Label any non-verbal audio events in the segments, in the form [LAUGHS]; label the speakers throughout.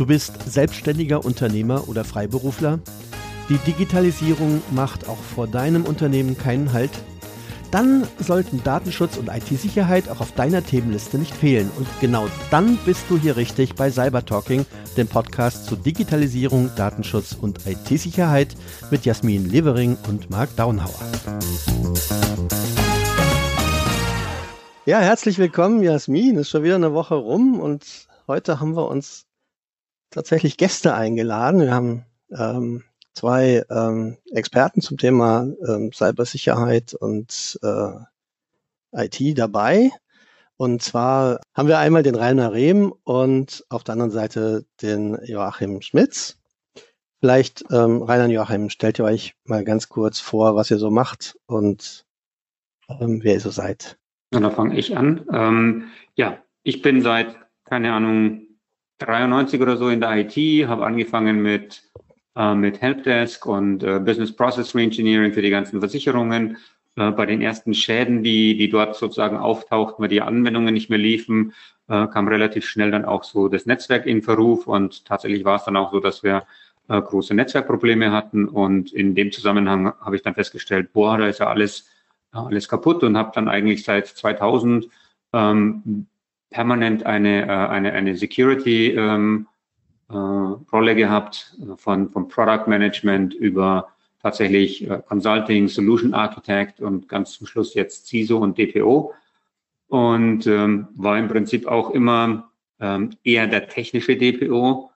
Speaker 1: Du bist selbstständiger Unternehmer oder Freiberufler? Die Digitalisierung macht auch vor deinem Unternehmen keinen Halt? Dann sollten Datenschutz und IT-Sicherheit auch auf deiner Themenliste nicht fehlen. Und genau dann bist du hier richtig bei Cyber Talking, dem Podcast zu Digitalisierung, Datenschutz und IT-Sicherheit mit Jasmin Levering und Marc Daunhauer. Ja, herzlich willkommen, Jasmin. Ist schon wieder eine Woche rum und heute haben wir uns tatsächlich Gäste eingeladen. Wir haben ähm, zwei ähm, Experten zum Thema ähm, Cybersicherheit und äh, IT dabei. Und zwar haben wir einmal den Rainer Rehm und auf der anderen Seite den Joachim Schmitz. Vielleicht, ähm, Rainer und Joachim, stellt ihr euch mal ganz kurz vor, was ihr so macht und ähm, wer ihr so seid.
Speaker 2: Und da fange ich an. Ähm, ja, ich bin seit, keine Ahnung, 93 oder so in der IT, habe angefangen mit, äh, mit Helpdesk und äh, Business Process Reengineering für die ganzen Versicherungen. Äh, bei den ersten Schäden, die, die dort sozusagen auftauchten, weil die Anwendungen nicht mehr liefen, äh, kam relativ schnell dann auch so das Netzwerk in Verruf und tatsächlich war es dann auch so, dass wir äh, große Netzwerkprobleme hatten und in dem Zusammenhang habe ich dann festgestellt, boah, da ist ja alles, alles kaputt und habe dann eigentlich seit 2000 ähm, permanent eine, äh, eine, eine Security ähm, äh, Rolle gehabt, äh, von, von Product Management über tatsächlich äh, Consulting, Solution Architect und ganz zum Schluss jetzt CISO und DPO. Und ähm, war im Prinzip auch immer ähm, eher der technische DPO,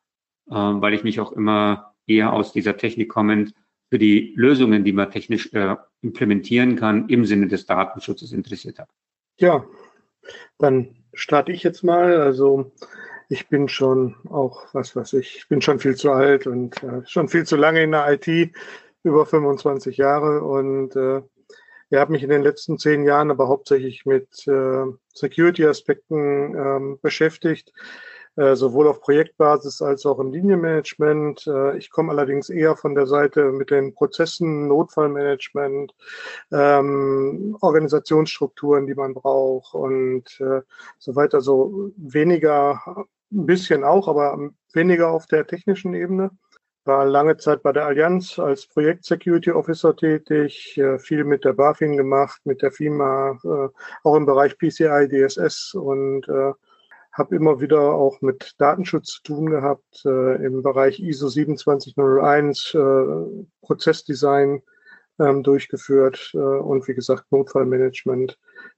Speaker 2: äh, weil ich mich auch immer eher aus dieser Technik kommend für die Lösungen, die man technisch äh, implementieren kann, im Sinne des Datenschutzes interessiert habe.
Speaker 3: Ja, dann starte ich jetzt mal. Also ich bin schon auch, was weiß ich, ich bin schon viel zu alt und äh, schon viel zu lange in der IT, über 25 Jahre und äh, ja, habe mich in den letzten zehn Jahren aber hauptsächlich mit äh, Security-Aspekten ähm, beschäftigt. Äh, sowohl auf Projektbasis als auch im Linienmanagement. Äh, ich komme allerdings eher von der Seite mit den Prozessen, Notfallmanagement, ähm, Organisationsstrukturen, die man braucht und äh, so weiter. So weniger, ein bisschen auch, aber weniger auf der technischen Ebene war lange Zeit bei der Allianz als Projekt Security Officer tätig, viel mit der BaFin gemacht, mit der FIMA, auch im Bereich PCI, DSS und habe immer wieder auch mit Datenschutz zu tun gehabt, äh, im Bereich ISO 27001, äh, Prozessdesign ähm, durchgeführt äh, und wie gesagt Notfallmanagement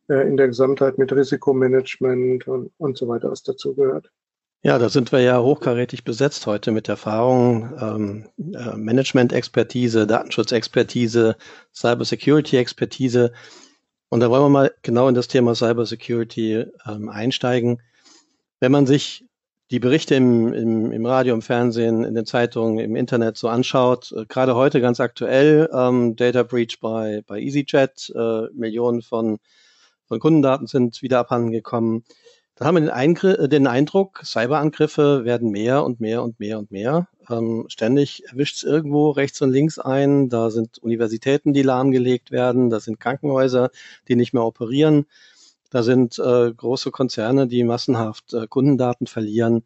Speaker 3: äh, in der Gesamtheit mit Risikomanagement und, und so weiter, was dazu gehört.
Speaker 1: Ja, da sind wir ja hochkarätig besetzt heute mit Erfahrung, ähm, äh, Management-Expertise, Datenschutzexpertise, Cybersecurity-Expertise. Und da wollen wir mal genau in das Thema Cybersecurity ähm, einsteigen. Wenn man sich die Berichte im, im, im Radio, im Fernsehen, in den Zeitungen, im Internet so anschaut, äh, gerade heute ganz aktuell, ähm, Data Breach bei, bei EasyJet, äh, Millionen von, von Kundendaten sind wieder abhanden gekommen. Da haben wir den, Eingr äh, den Eindruck, Cyberangriffe werden mehr und mehr und mehr und mehr. Ähm, ständig erwischt es irgendwo rechts und links ein. Da sind Universitäten, die lahmgelegt werden. Da sind Krankenhäuser, die nicht mehr operieren. Da sind äh, große Konzerne, die massenhaft äh, Kundendaten verlieren.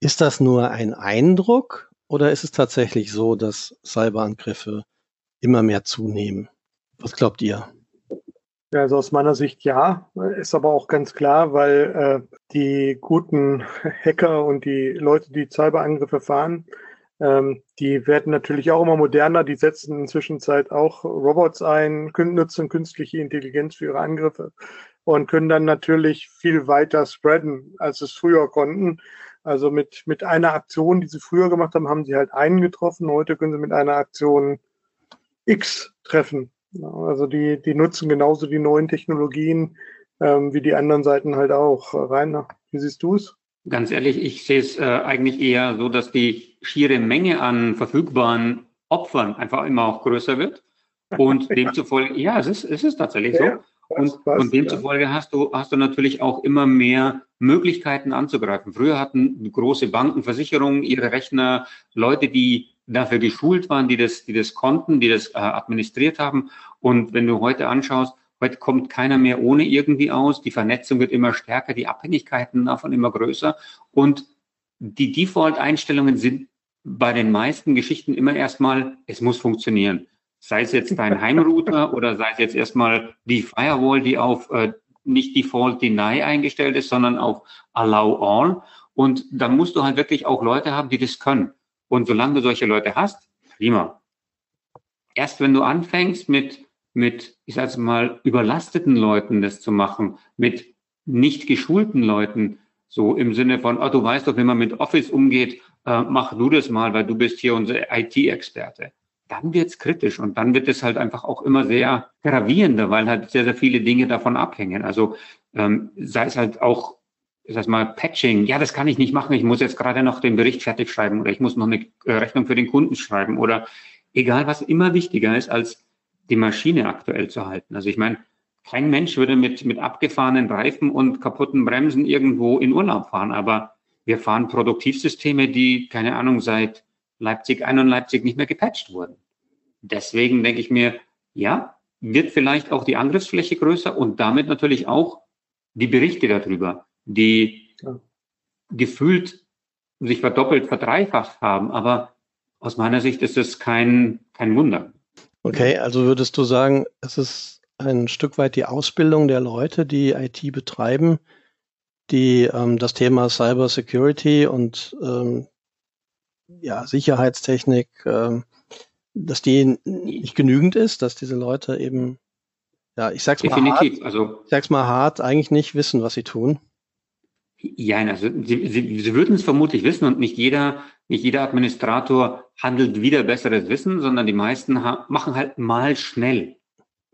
Speaker 1: Ist das nur ein Eindruck oder ist es tatsächlich so, dass Cyberangriffe immer mehr zunehmen? Was glaubt ihr?
Speaker 3: Ja, also aus meiner Sicht ja, ist aber auch ganz klar, weil äh, die guten Hacker und die Leute, die Cyberangriffe fahren, ähm, die werden natürlich auch immer moderner. Die setzen inzwischen auch Robots ein, nutzen künstliche Intelligenz für ihre Angriffe und können dann natürlich viel weiter spreaden, als es früher konnten. Also mit, mit einer Aktion, die sie früher gemacht haben, haben sie halt einen getroffen. Heute können sie mit einer Aktion X treffen. Also die, die nutzen genauso die neuen Technologien ähm, wie die anderen Seiten halt auch. Rainer, wie siehst du es?
Speaker 2: Ganz ehrlich, ich sehe es äh, eigentlich eher so, dass die schiere Menge an verfügbaren Opfern einfach immer auch größer wird. Und [LAUGHS] demzufolge, ja, es ist, es ist tatsächlich so. Und, passt, und demzufolge ja. hast du, hast du natürlich auch immer mehr Möglichkeiten anzugreifen. Früher hatten große Banken, Versicherungen ihre Rechner, Leute, die dafür geschult waren, die das, die das konnten, die das äh, administriert haben. Und wenn du heute anschaust, heute kommt keiner mehr ohne irgendwie aus. Die Vernetzung wird immer stärker, die Abhängigkeiten davon immer größer. Und die Default-Einstellungen sind bei den meisten Geschichten immer erstmal, es muss funktionieren. Sei es jetzt dein Heimrouter [LAUGHS] oder sei es jetzt erstmal die Firewall, die auf äh, nicht Default Deny eingestellt ist, sondern auf Allow All. Und dann musst du halt wirklich auch Leute haben, die das können. Und solange du solche Leute hast, prima. Erst wenn du anfängst mit, mit, ich sage mal, überlasteten Leuten das zu machen, mit nicht geschulten Leuten, so im Sinne von, oh, du weißt doch, wie man mit Office umgeht, äh, mach du das mal, weil du bist hier unser IT-Experte. Dann wird's kritisch und dann wird es halt einfach auch immer sehr gravierender, weil halt sehr, sehr viele Dinge davon abhängen. Also ähm, sei es halt auch, sag mal, Patching. Ja, das kann ich nicht machen. Ich muss jetzt gerade noch den Bericht fertig schreiben oder ich muss noch eine äh, Rechnung für den Kunden schreiben oder egal, was immer wichtiger ist, als die Maschine aktuell zu halten. Also ich meine, kein Mensch würde mit, mit abgefahrenen Reifen und kaputten Bremsen irgendwo in Urlaub fahren, aber wir fahren Produktivsysteme, die, keine Ahnung, seit Leipzig 1 und Leipzig nicht mehr gepatcht wurden. Deswegen denke ich mir, ja, wird vielleicht auch die Angriffsfläche größer und damit natürlich auch die Berichte darüber, die ja. gefühlt sich verdoppelt, verdreifacht haben. Aber aus meiner Sicht ist es kein, kein Wunder.
Speaker 1: Okay, also würdest du sagen, es ist ein Stück weit die Ausbildung der Leute, die IT betreiben, die ähm, das Thema Cyber Security und ähm, ja, Sicherheitstechnik, ähm, dass die nicht genügend ist, dass diese Leute eben, ja, ich sag's mal hart, also, ich sag's mal hart, eigentlich nicht wissen, was sie tun.
Speaker 2: Ja, also sie, sie, sie würden es vermutlich wissen und nicht jeder, nicht jeder Administrator handelt wieder besseres Wissen, sondern die meisten machen halt mal schnell.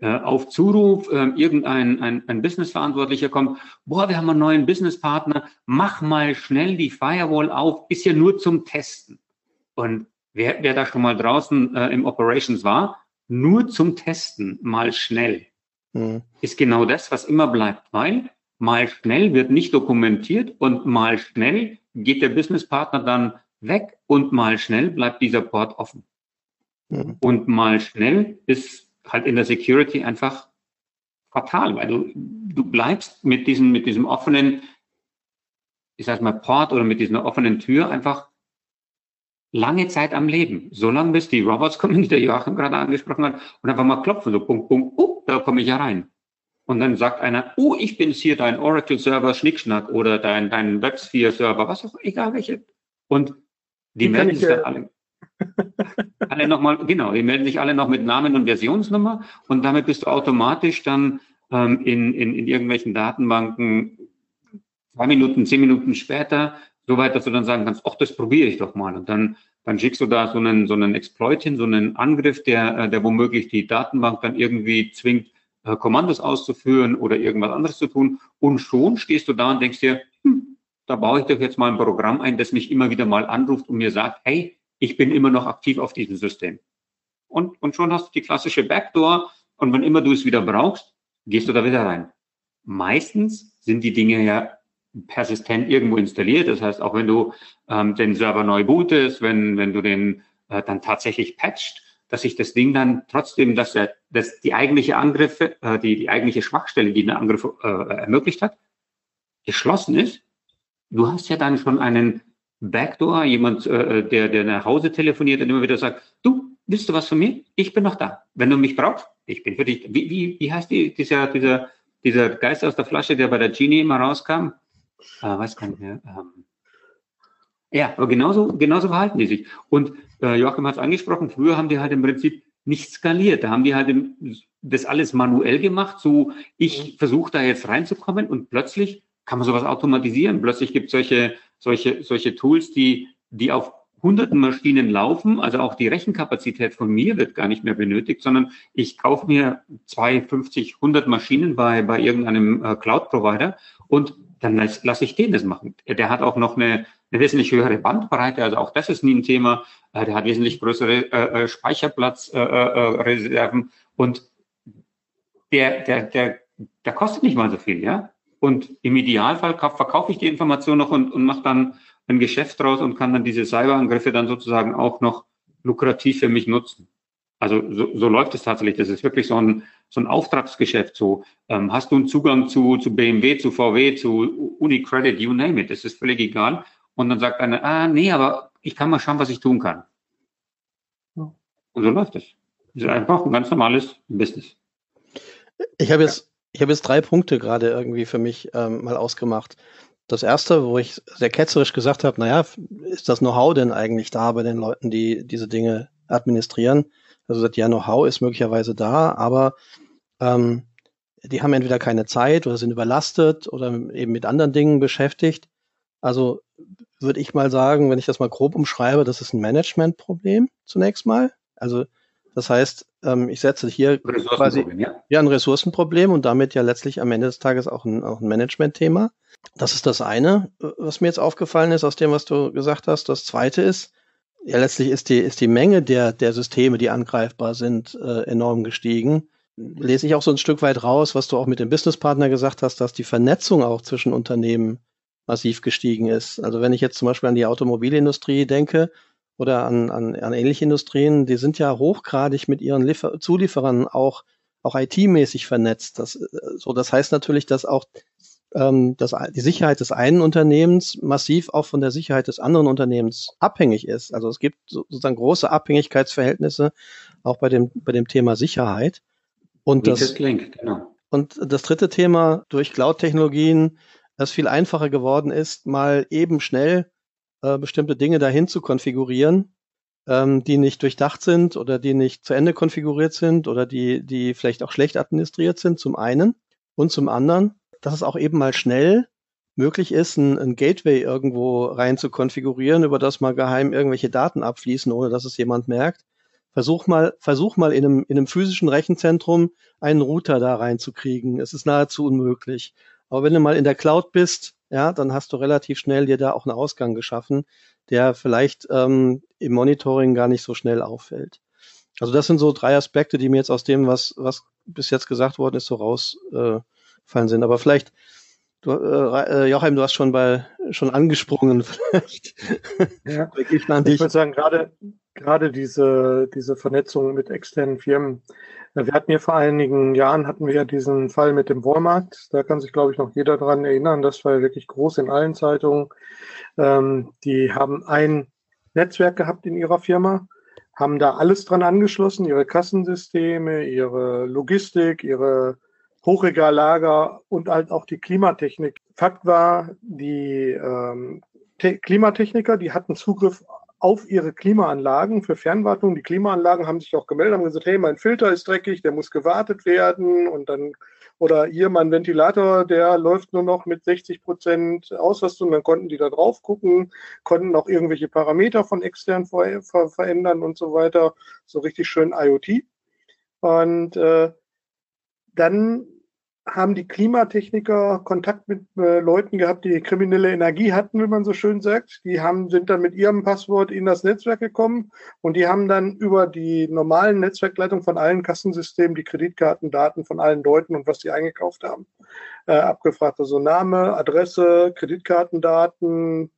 Speaker 2: Äh, auf Zuruf äh, irgendein ein, ein Businessverantwortlicher kommt, boah, wir haben einen neuen Businesspartner, mach mal schnell die Firewall auf, ist ja nur zum Testen. Und wer, wer da schon mal draußen äh, im Operations war, nur zum Testen, mal schnell, mhm. ist genau das, was immer bleibt, weil mal schnell wird nicht dokumentiert und mal schnell geht der Businesspartner dann weg und mal schnell bleibt dieser Port offen. Mhm. Und mal schnell ist halt in der Security einfach fatal, weil du, du bleibst mit diesem, mit diesem offenen, ich sag mal, Port oder mit dieser offenen Tür einfach lange Zeit am Leben. So lange, bis die Robots kommen, die der Joachim gerade angesprochen hat, und einfach mal klopfen, so Punkt, Punkt, oh, da komme ich ja rein. Und dann sagt einer, oh, ich bin's hier, dein Oracle-Server Schnickschnack oder dein, dein WebSphere-Server, was auch, egal welche. Und die melden sich dann alle alle nochmal, genau, die melden sich alle noch mit Namen und Versionsnummer und damit bist du automatisch dann ähm, in, in, in irgendwelchen Datenbanken zwei Minuten, zehn Minuten später, so weit, dass du dann sagen kannst, ach, das probiere ich doch mal. Und dann, dann schickst du da so einen, so einen Exploit hin, so einen Angriff, der, äh, der womöglich die Datenbank dann irgendwie zwingt, äh, Kommandos auszuführen oder irgendwas anderes zu tun. Und schon stehst du da und denkst dir, hm, da baue ich doch jetzt mal ein Programm ein, das mich immer wieder mal anruft und mir sagt, hey, ich bin immer noch aktiv auf diesem System. Und, und schon hast du die klassische Backdoor und wenn immer du es wieder brauchst, gehst du da wieder rein. Meistens sind die Dinge ja persistent irgendwo installiert. Das heißt, auch wenn du ähm, den Server neu bootest, wenn, wenn du den äh, dann tatsächlich patcht, dass sich das Ding dann trotzdem, dass, er, dass die eigentliche Angriffe, äh, die, die eigentliche Schwachstelle, die den Angriff äh, ermöglicht hat, geschlossen ist. Du hast ja dann schon einen Backdoor, jemand, äh, der, der nach Hause telefoniert und immer wieder sagt, du, willst du was von mir? Ich bin noch da. Wenn du mich brauchst, ich bin für dich. Wie, wie, wie heißt die, dieser, dieser, dieser Geist aus der Flasche, der bei der Genie immer rauskam? Äh, weiß gar nicht mehr. Ähm, ja, aber genauso, genauso verhalten die sich. Und äh, Joachim hat es angesprochen, früher haben die halt im Prinzip nicht skaliert. Da haben die halt im, das alles manuell gemacht, so ich versuche da jetzt reinzukommen und plötzlich kann man sowas automatisieren. Plötzlich gibt es solche, solche, solche Tools, die, die auf hunderten Maschinen laufen, also auch die Rechenkapazität von mir wird gar nicht mehr benötigt, sondern ich kaufe mir zwei, 50, 100 Maschinen bei, bei irgendeinem äh, Cloud-Provider und dann lasse lass ich den das machen. Der hat auch noch eine, eine wesentlich höhere Bandbreite, also auch das ist nie ein Thema. Äh, der hat wesentlich größere äh, äh Speicherplatzreserven äh, äh, und der, der, der, der kostet nicht mal so viel, ja. Und im Idealfall verkaufe ich die Information noch und, und mache dann ein Geschäft draus und kann dann diese Cyberangriffe dann sozusagen auch noch lukrativ für mich nutzen. Also so, so läuft es tatsächlich. Das ist wirklich so ein, so ein Auftragsgeschäft. So ähm, hast du einen Zugang zu, zu BMW, zu VW, zu UniCredit, you name it. Das ist völlig egal. und dann sagt einer, ah, nee, aber ich kann mal schauen, was ich tun kann. Und so läuft es. Das ist einfach ein ganz normales Business.
Speaker 1: Ich habe jetzt, ich habe jetzt drei Punkte gerade irgendwie für mich ähm, mal ausgemacht. Das erste, wo ich sehr ketzerisch gesagt habe, naja, ist das Know-how denn eigentlich da bei den Leuten, die diese Dinge administrieren? Also ja, Know-how ist möglicherweise da, aber ähm, die haben entweder keine Zeit oder sind überlastet oder eben mit anderen Dingen beschäftigt. Also würde ich mal sagen, wenn ich das mal grob umschreibe, das ist ein Managementproblem zunächst mal. Also das heißt, ähm, ich setze hier quasi ja. ja. ein Ressourcenproblem und damit ja letztlich am Ende des Tages auch ein, auch ein Management-Thema. Das ist das eine, was mir jetzt aufgefallen ist aus dem, was du gesagt hast. Das zweite ist, ja, letztlich ist die, ist die Menge der, der Systeme, die angreifbar sind, äh, enorm gestiegen. Lese ich auch so ein Stück weit raus, was du auch mit dem Businesspartner gesagt hast, dass die Vernetzung auch zwischen Unternehmen massiv gestiegen ist. Also wenn ich jetzt zum Beispiel an die Automobilindustrie denke, oder an, an, an ähnliche Industrien, die sind ja hochgradig mit ihren Liefer Zulieferern auch, auch IT-mäßig vernetzt. Das, äh, so, das heißt natürlich, dass auch ähm, dass die Sicherheit des einen Unternehmens massiv auch von der Sicherheit des anderen Unternehmens abhängig ist. Also es gibt sozusagen große Abhängigkeitsverhältnisse auch bei dem, bei dem Thema Sicherheit. Und das, das klingt, genau. Und das dritte Thema durch Cloud-Technologien, das viel einfacher geworden ist, mal eben schnell äh, bestimmte Dinge dahin zu konfigurieren, ähm, die nicht durchdacht sind oder die nicht zu Ende konfiguriert sind oder die, die vielleicht auch schlecht administriert sind, zum einen. Und zum anderen, dass es auch eben mal schnell möglich ist, ein, ein Gateway irgendwo rein zu konfigurieren, über das mal geheim irgendwelche Daten abfließen, ohne dass es jemand merkt. Versuch mal, versuch mal in einem, in einem physischen Rechenzentrum einen Router da reinzukriegen. Es ist nahezu unmöglich. Aber wenn du mal in der Cloud bist, ja, dann hast du relativ schnell dir da auch einen Ausgang geschaffen, der vielleicht ähm, im Monitoring gar nicht so schnell auffällt. Also das sind so drei Aspekte, die mir jetzt aus dem, was, was bis jetzt gesagt worden ist, so rausfallen äh, sind. Aber vielleicht, du, äh, äh Joachim, du hast schon bei schon angesprungen. [LAUGHS] Vielleicht.
Speaker 3: Ja. ich, würde sagen, gerade gerade diese diese Vernetzung mit externen Firmen, wir hatten ja vor einigen Jahren hatten wir ja diesen Fall mit dem Walmart. Da kann sich, glaube ich, noch jeder dran erinnern. Das war ja wirklich groß in allen Zeitungen. Ähm, die haben ein Netzwerk gehabt in ihrer Firma, haben da alles dran angeschlossen, ihre Kassensysteme, ihre Logistik, ihre Hochregallager und halt auch die Klimatechnik. Fakt war, die ähm, Klimatechniker, die hatten Zugriff auf ihre Klimaanlagen für Fernwartung. Die Klimaanlagen haben sich auch gemeldet, haben gesagt, hey, mein Filter ist dreckig, der muss gewartet werden und dann oder hier mein Ventilator, der läuft nur noch mit 60 Prozent Auslastung, dann konnten die da drauf gucken, konnten auch irgendwelche Parameter von extern ver ver verändern und so weiter. So richtig schön IoT. Und äh, dann haben die Klimatechniker Kontakt mit äh, Leuten gehabt, die kriminelle Energie hatten, wie man so schön sagt. Die haben, sind dann mit ihrem Passwort in das Netzwerk gekommen und die haben dann über die normalen Netzwerkleitungen von allen Kassensystemen die Kreditkartendaten von allen Leuten und was die eingekauft haben äh, abgefragt. Also Name, Adresse, Kreditkartendaten,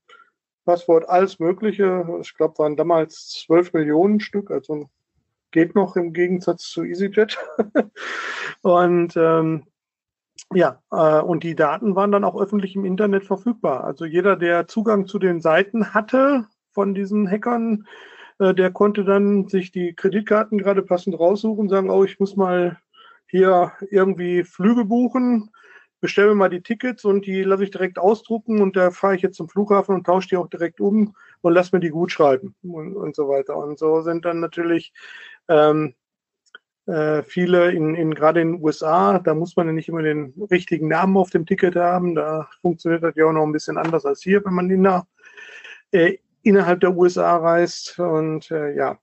Speaker 3: Passwort, alles Mögliche. Ich glaube, waren damals zwölf Millionen Stück, also geht noch im Gegensatz zu EasyJet. [LAUGHS] und ähm, ja, äh, und die Daten waren dann auch öffentlich im Internet verfügbar. Also jeder, der Zugang zu den Seiten hatte von diesen Hackern, äh, der konnte dann sich die Kreditkarten gerade passend raussuchen, sagen, oh, ich muss mal hier irgendwie Flüge buchen, bestelle mal die Tickets und die lasse ich direkt ausdrucken und da fahre ich jetzt zum Flughafen und tausche die auch direkt um und lass mir die gut schreiben und, und so weiter. Und so sind dann natürlich ähm, äh, viele in, in gerade in den USA, da muss man ja nicht immer den richtigen Namen auf dem Ticket haben. Da funktioniert das ja auch noch ein bisschen anders als hier, wenn man in der, äh, innerhalb der USA reist. Und äh, ja,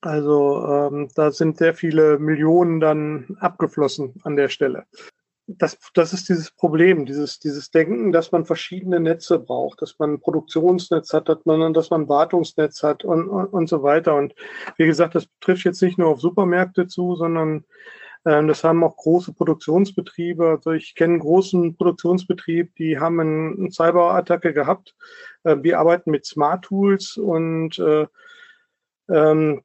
Speaker 3: also ähm, da sind sehr viele Millionen dann abgeflossen an der Stelle das, das ist dieses Problem, dieses, dieses Denken, dass man verschiedene Netze braucht, dass man ein Produktionsnetz hat, dass man, dass man ein Wartungsnetz hat und, und, und so weiter. Und wie gesagt, das trifft jetzt nicht nur auf Supermärkte zu, sondern äh, das haben auch große Produktionsbetriebe. Also ich kenne einen großen Produktionsbetrieb, die haben eine, eine Cyberattacke gehabt. Äh, wir arbeiten mit Smart Tools und äh, ähm,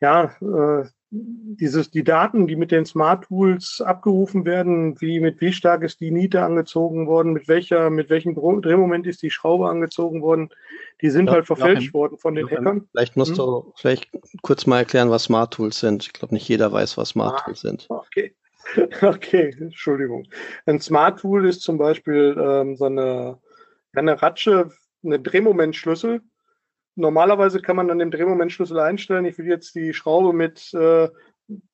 Speaker 3: ja, äh, dieses, die Daten, die mit den Smart Tools abgerufen werden, wie, mit wie stark ist die Niete angezogen worden, mit welcher, mit welchem Drehmoment ist die Schraube angezogen worden, die sind ja, halt verfälscht Joachim, worden von den Hackern.
Speaker 1: Vielleicht musst hm? du vielleicht kurz mal erklären, was Smart Tools sind. Ich glaube, nicht jeder weiß, was Smart ah, Tools sind.
Speaker 3: Okay. [LAUGHS] Okay, Entschuldigung. Ein Smart Tool ist zum Beispiel ähm, so eine, eine Ratsche, eine Drehmomentschlüssel, normalerweise kann man an dem Drehmomentschlüssel einstellen, ich will jetzt die Schraube mit äh,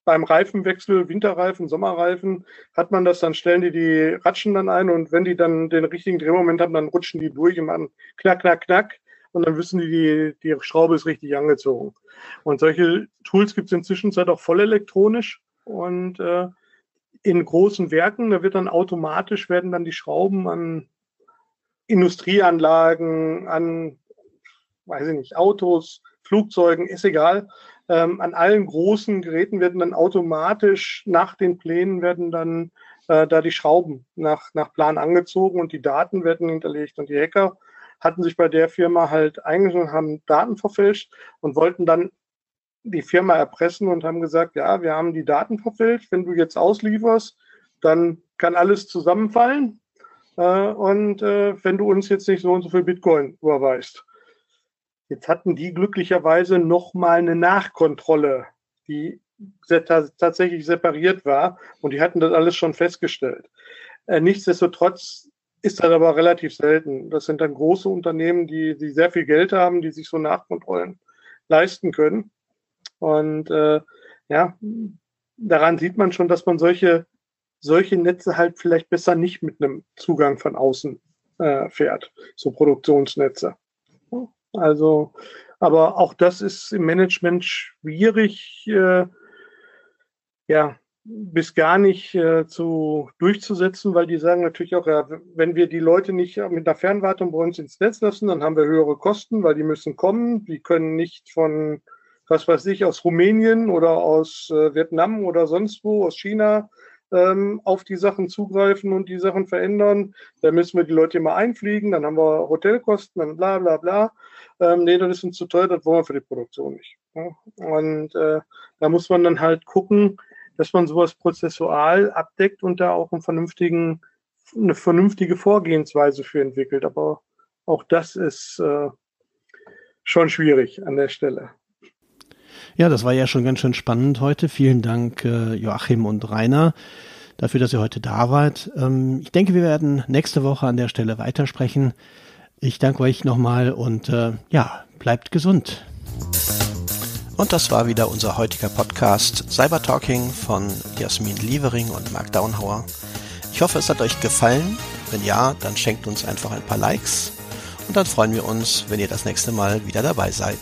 Speaker 3: beim Reifenwechsel, Winterreifen, Sommerreifen, hat man das, dann stellen die die Ratschen dann ein und wenn die dann den richtigen Drehmoment haben, dann rutschen die durch und machen knack, knack, knack und dann wissen die, die, die Schraube ist richtig angezogen. Und solche Tools gibt es inzwischen auch voll elektronisch und äh, in großen Werken, da wird dann automatisch werden dann die Schrauben an Industrieanlagen, an weiß ich nicht, Autos, Flugzeugen, ist egal. Ähm, an allen großen Geräten werden dann automatisch nach den Plänen werden dann äh, da die Schrauben nach, nach Plan angezogen und die Daten werden hinterlegt. Und die Hacker hatten sich bei der Firma halt eingeschlossen, haben Daten verfälscht und wollten dann die Firma erpressen und haben gesagt, ja, wir haben die Daten verfälscht. Wenn du jetzt auslieferst, dann kann alles zusammenfallen. Äh, und äh, wenn du uns jetzt nicht so und so viel Bitcoin überweist. Jetzt hatten die glücklicherweise nochmal eine Nachkontrolle, die tatsächlich separiert war und die hatten das alles schon festgestellt. Äh, nichtsdestotrotz ist das aber relativ selten. Das sind dann große Unternehmen, die, die sehr viel Geld haben, die sich so Nachkontrollen leisten können. Und äh, ja, daran sieht man schon, dass man solche, solche Netze halt vielleicht besser nicht mit einem Zugang von außen äh, fährt, so Produktionsnetze. Also, aber auch das ist im Management schwierig, äh, ja, bis gar nicht äh, zu durchzusetzen, weil die sagen natürlich auch, ja, wenn wir die Leute nicht mit einer Fernwartung bei uns ins Netz lassen, dann haben wir höhere Kosten, weil die müssen kommen. Die können nicht von, was weiß ich, aus Rumänien oder aus äh, Vietnam oder sonst wo, aus China ähm, auf die Sachen zugreifen und die Sachen verändern. Da müssen wir die Leute immer einfliegen, dann haben wir Hotelkosten, dann bla bla bla. Ähm, nee, das ist uns zu teuer, das wollen wir für die Produktion nicht. Ja? Und äh, da muss man dann halt gucken, dass man sowas prozessual abdeckt und da auch einen vernünftigen, eine vernünftige Vorgehensweise für entwickelt. Aber auch das ist äh, schon schwierig an der Stelle.
Speaker 1: Ja, das war ja schon ganz schön spannend heute. Vielen Dank, äh, Joachim und Rainer, dafür, dass ihr heute da wart. Ähm, ich denke, wir werden nächste Woche an der Stelle weitersprechen. Ich danke euch nochmal und äh, ja, bleibt gesund. Und das war wieder unser heutiger Podcast Cyber Talking von Jasmin Lievering und Mark Downhauer. Ich hoffe, es hat euch gefallen. Wenn ja, dann schenkt uns einfach ein paar Likes und dann freuen wir uns, wenn ihr das nächste Mal wieder dabei seid.